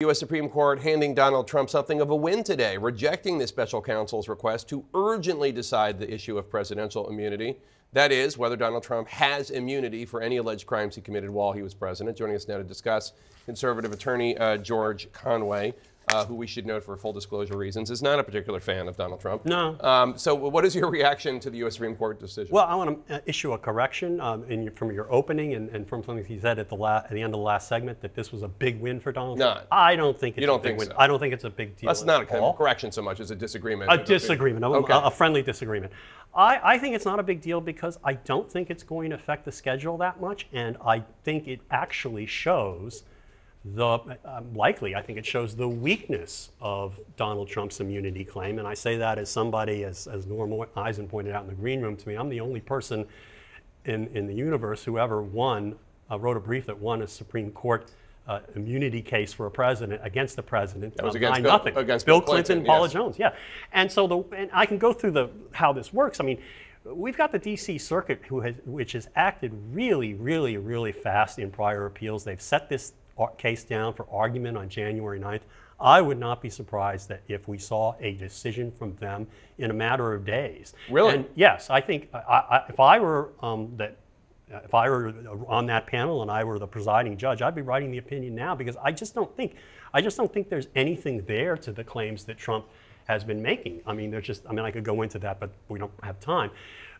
U.S. Supreme Court handing Donald Trump something of a win today, rejecting the special counsel's request to urgently decide the issue of presidential immunity. That is, whether Donald Trump has immunity for any alleged crimes he committed while he was president. Joining us now to discuss, conservative attorney uh, George Conway uh, who we should note for full disclosure reasons is not a particular fan of Donald Trump. No. Um, so, what is your reaction to the U.S. Supreme Court decision? Well, I want to uh, issue a correction um, your, from your opening and, and, from something he said at the, la- at the end of the last segment that this was a big win for Donald no. Trump. I don't think it's you don't a big think win. So. I don't think it's a big deal. That's not a all. correction so much as a disagreement. A disagreement, a, okay. a, friendly disagreement. I, I think it's not a big deal because I don't think it's going to affect the schedule that much, and I think it actually shows the um, likely, I think it shows the weakness of Donald Trump's immunity claim. And I say that as somebody, as, as Norm Eisen pointed out in the green room to me, I'm the only person in, in the universe who ever won, uh, wrote a brief that won a Supreme Court uh, immunity case for a president against the president. That was uh, against Bill, nothing. Against Bill, Bill Clinton, Clinton Paula yes. Jones, yeah. And so the, and I can go through the how this works. I mean, we've got the D.C. Circuit, who has, which has acted really, really, really fast in prior appeals. They've set this case down for argument on January 9th. I would not be surprised that if we saw a decision from them in a matter of days. Really? And yes, I think I, I, if I were um, that. If I were on that panel and I were the presiding judge, I'd be writing the opinion now because I just don't think, I just don't think there's anything there to the claims that Trump has been making. I mean, there's just, I mean, I could go into that, but we don't have time.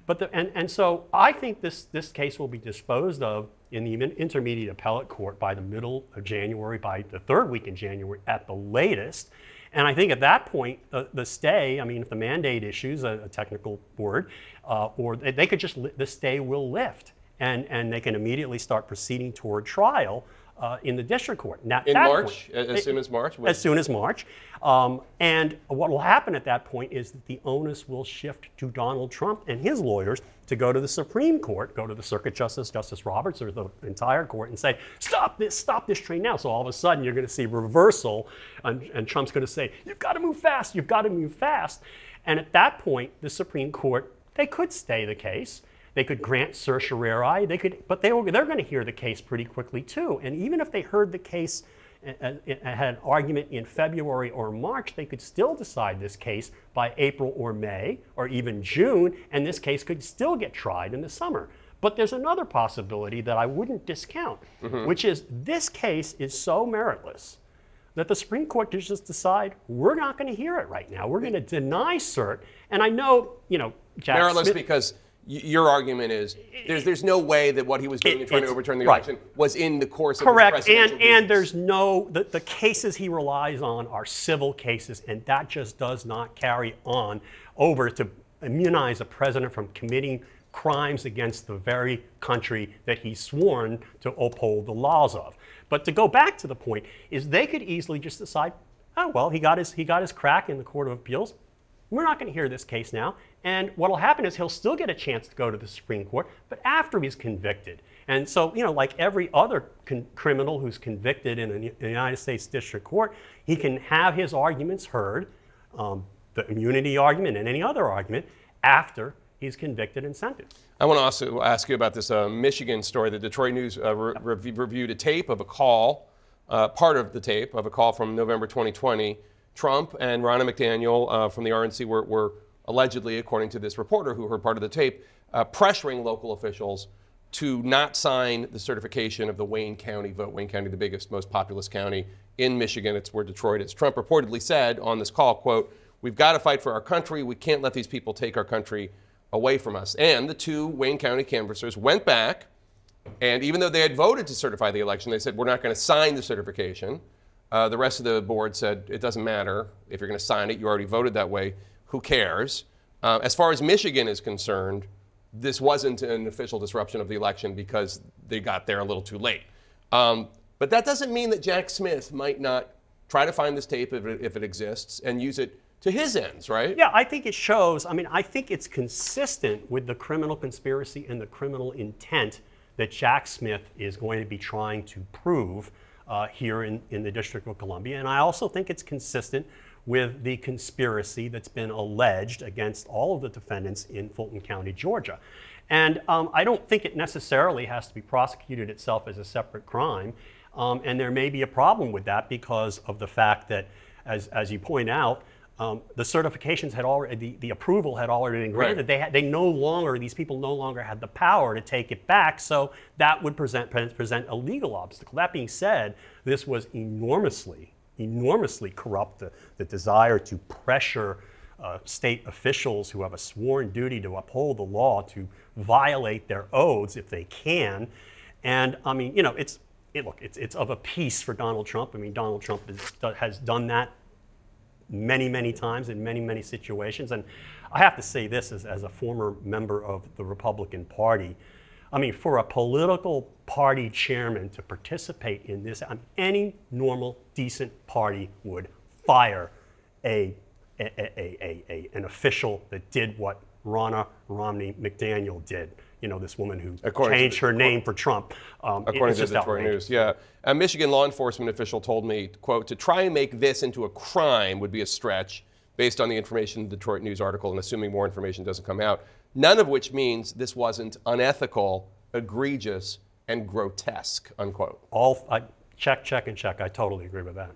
But the, and, and so I think this, this case will be disposed of in the intermediate appellate court by the middle of January, by the third week in January at the latest. And I think at that point, uh, the stay, I mean, if the mandate issues, a, a technical word, uh, or they could just, the stay will lift and, and they can immediately start proceeding toward trial uh, in the district court. Now, in March, point, as soon as March? As soon as March. Um, and what will happen at that point is that the onus will shift to Donald Trump and his lawyers to go to the Supreme Court, go to the Circuit Justice, Justice Roberts, or the entire court, and say, stop this, stop this train now. So all of a sudden you're going to see reversal, and, and Trump's going to say, you've got to move fast, you've got to move fast. And at that point, the Supreme Court, they could stay the case. They could grant certiorari. They could, but they were, they're going to hear the case pretty quickly too. And even if they heard the case, uh, uh, had an argument in February or March, they could still decide this case by April or May or even June, and this case could still get tried in the summer. But there's another possibility that I wouldn't discount, mm-hmm. which is this case is so meritless that the Supreme Court just decide we're not going to hear it right now. We're going to deny cert. And I know, you know, Jack meritless Smith, because your argument is there's there's no way that what he was doing it, in trying to overturn the election right. was in the course of correct. and and there's no the, the cases he relies on are civil cases and that just does not carry on over to immunize a president from committing crimes against the very country that he's sworn to uphold the laws of. But to go back to the point is they could easily just decide oh well he got his he got his crack in the court of appeals we're not going to hear this case now. And what will happen is he'll still get a chance to go to the Supreme Court, but after he's convicted. And so, you know, like every other criminal who's convicted in a, United States District Court, he can have his arguments heard, um, the immunity argument and any other argument, after he's convicted and sentenced. I want to also ask you about this uh, Michigan story. The Detroit News uh, re- reviewed a tape of a call, uh, part of the tape of a call from November 2020 Trump and Ronna McDaniel uh, from the RNC were, were, allegedly, according to this reporter who heard part of the tape, uh, pressuring local officials to not sign the certification of the Wayne County vote. Wayne County, the biggest, most populous county in Michigan. It's where Detroit is. Trump reportedly said on this call, quote, we've got to fight for our country. We can't let these people take our country away from us. And the two Wayne County canvassers went back, and even though they had voted to certify the election, they said, we're not going to sign the certification. Uh, the rest of the board said it doesn't matter if you're going to sign it. You already voted that way. Who cares? Uh, as far as Michigan is concerned, this wasn't an official disruption of the election because they got there a little too late. Um, but that doesn't mean that Jack Smith might not try to find this tape if it, if it exists and use it to his ends, right? Yeah, I think it shows. I mean, I think it's consistent with the criminal conspiracy and the criminal intent that Jack Smith is going to be trying to prove uh, here in, in the District of Columbia. And I also think it's consistent with the conspiracy that's been alleged against all of the defendants in Fulton County, Georgia. And um, I don't think it necessarily has to be prosecuted itself as a separate crime. Um, and there may be a problem with that because of the fact that, as, as you point out, um, the certifications had already, the, the approval had already been granted. Right. They, had, they no longer, these people no longer had the power to take it back. So that would present, present a legal obstacle. That being said, this was enormously, enormously corrupt. The, the desire to pressure uh, state officials who have a sworn duty to uphold the law to violate their oaths if they can. And I mean, you know, it's, it, look, it's, it's of a piece for Donald Trump. I mean, Donald Trump is, has done that many, many times in many, many situations. And I have to say this as, as a former member of the Republican Party. I mean, for a political party chairman to participate in this, um, any normal, decent party would fire a, a, a, a, an official that did what Ronna Romney McDaniel did. You know, this woman who According changed the- her name for Trump. Um, According to just the Detroit. News, yeah. A Michigan law enforcement official told me, quote, to try and make this into a crime would be a stretch based on the information in the Detroit News article and assuming more information doesn't come out. None of which means this wasn't unethical, egregious, and grotesque, unquote. All I, check, check, and check. I totally agree with that.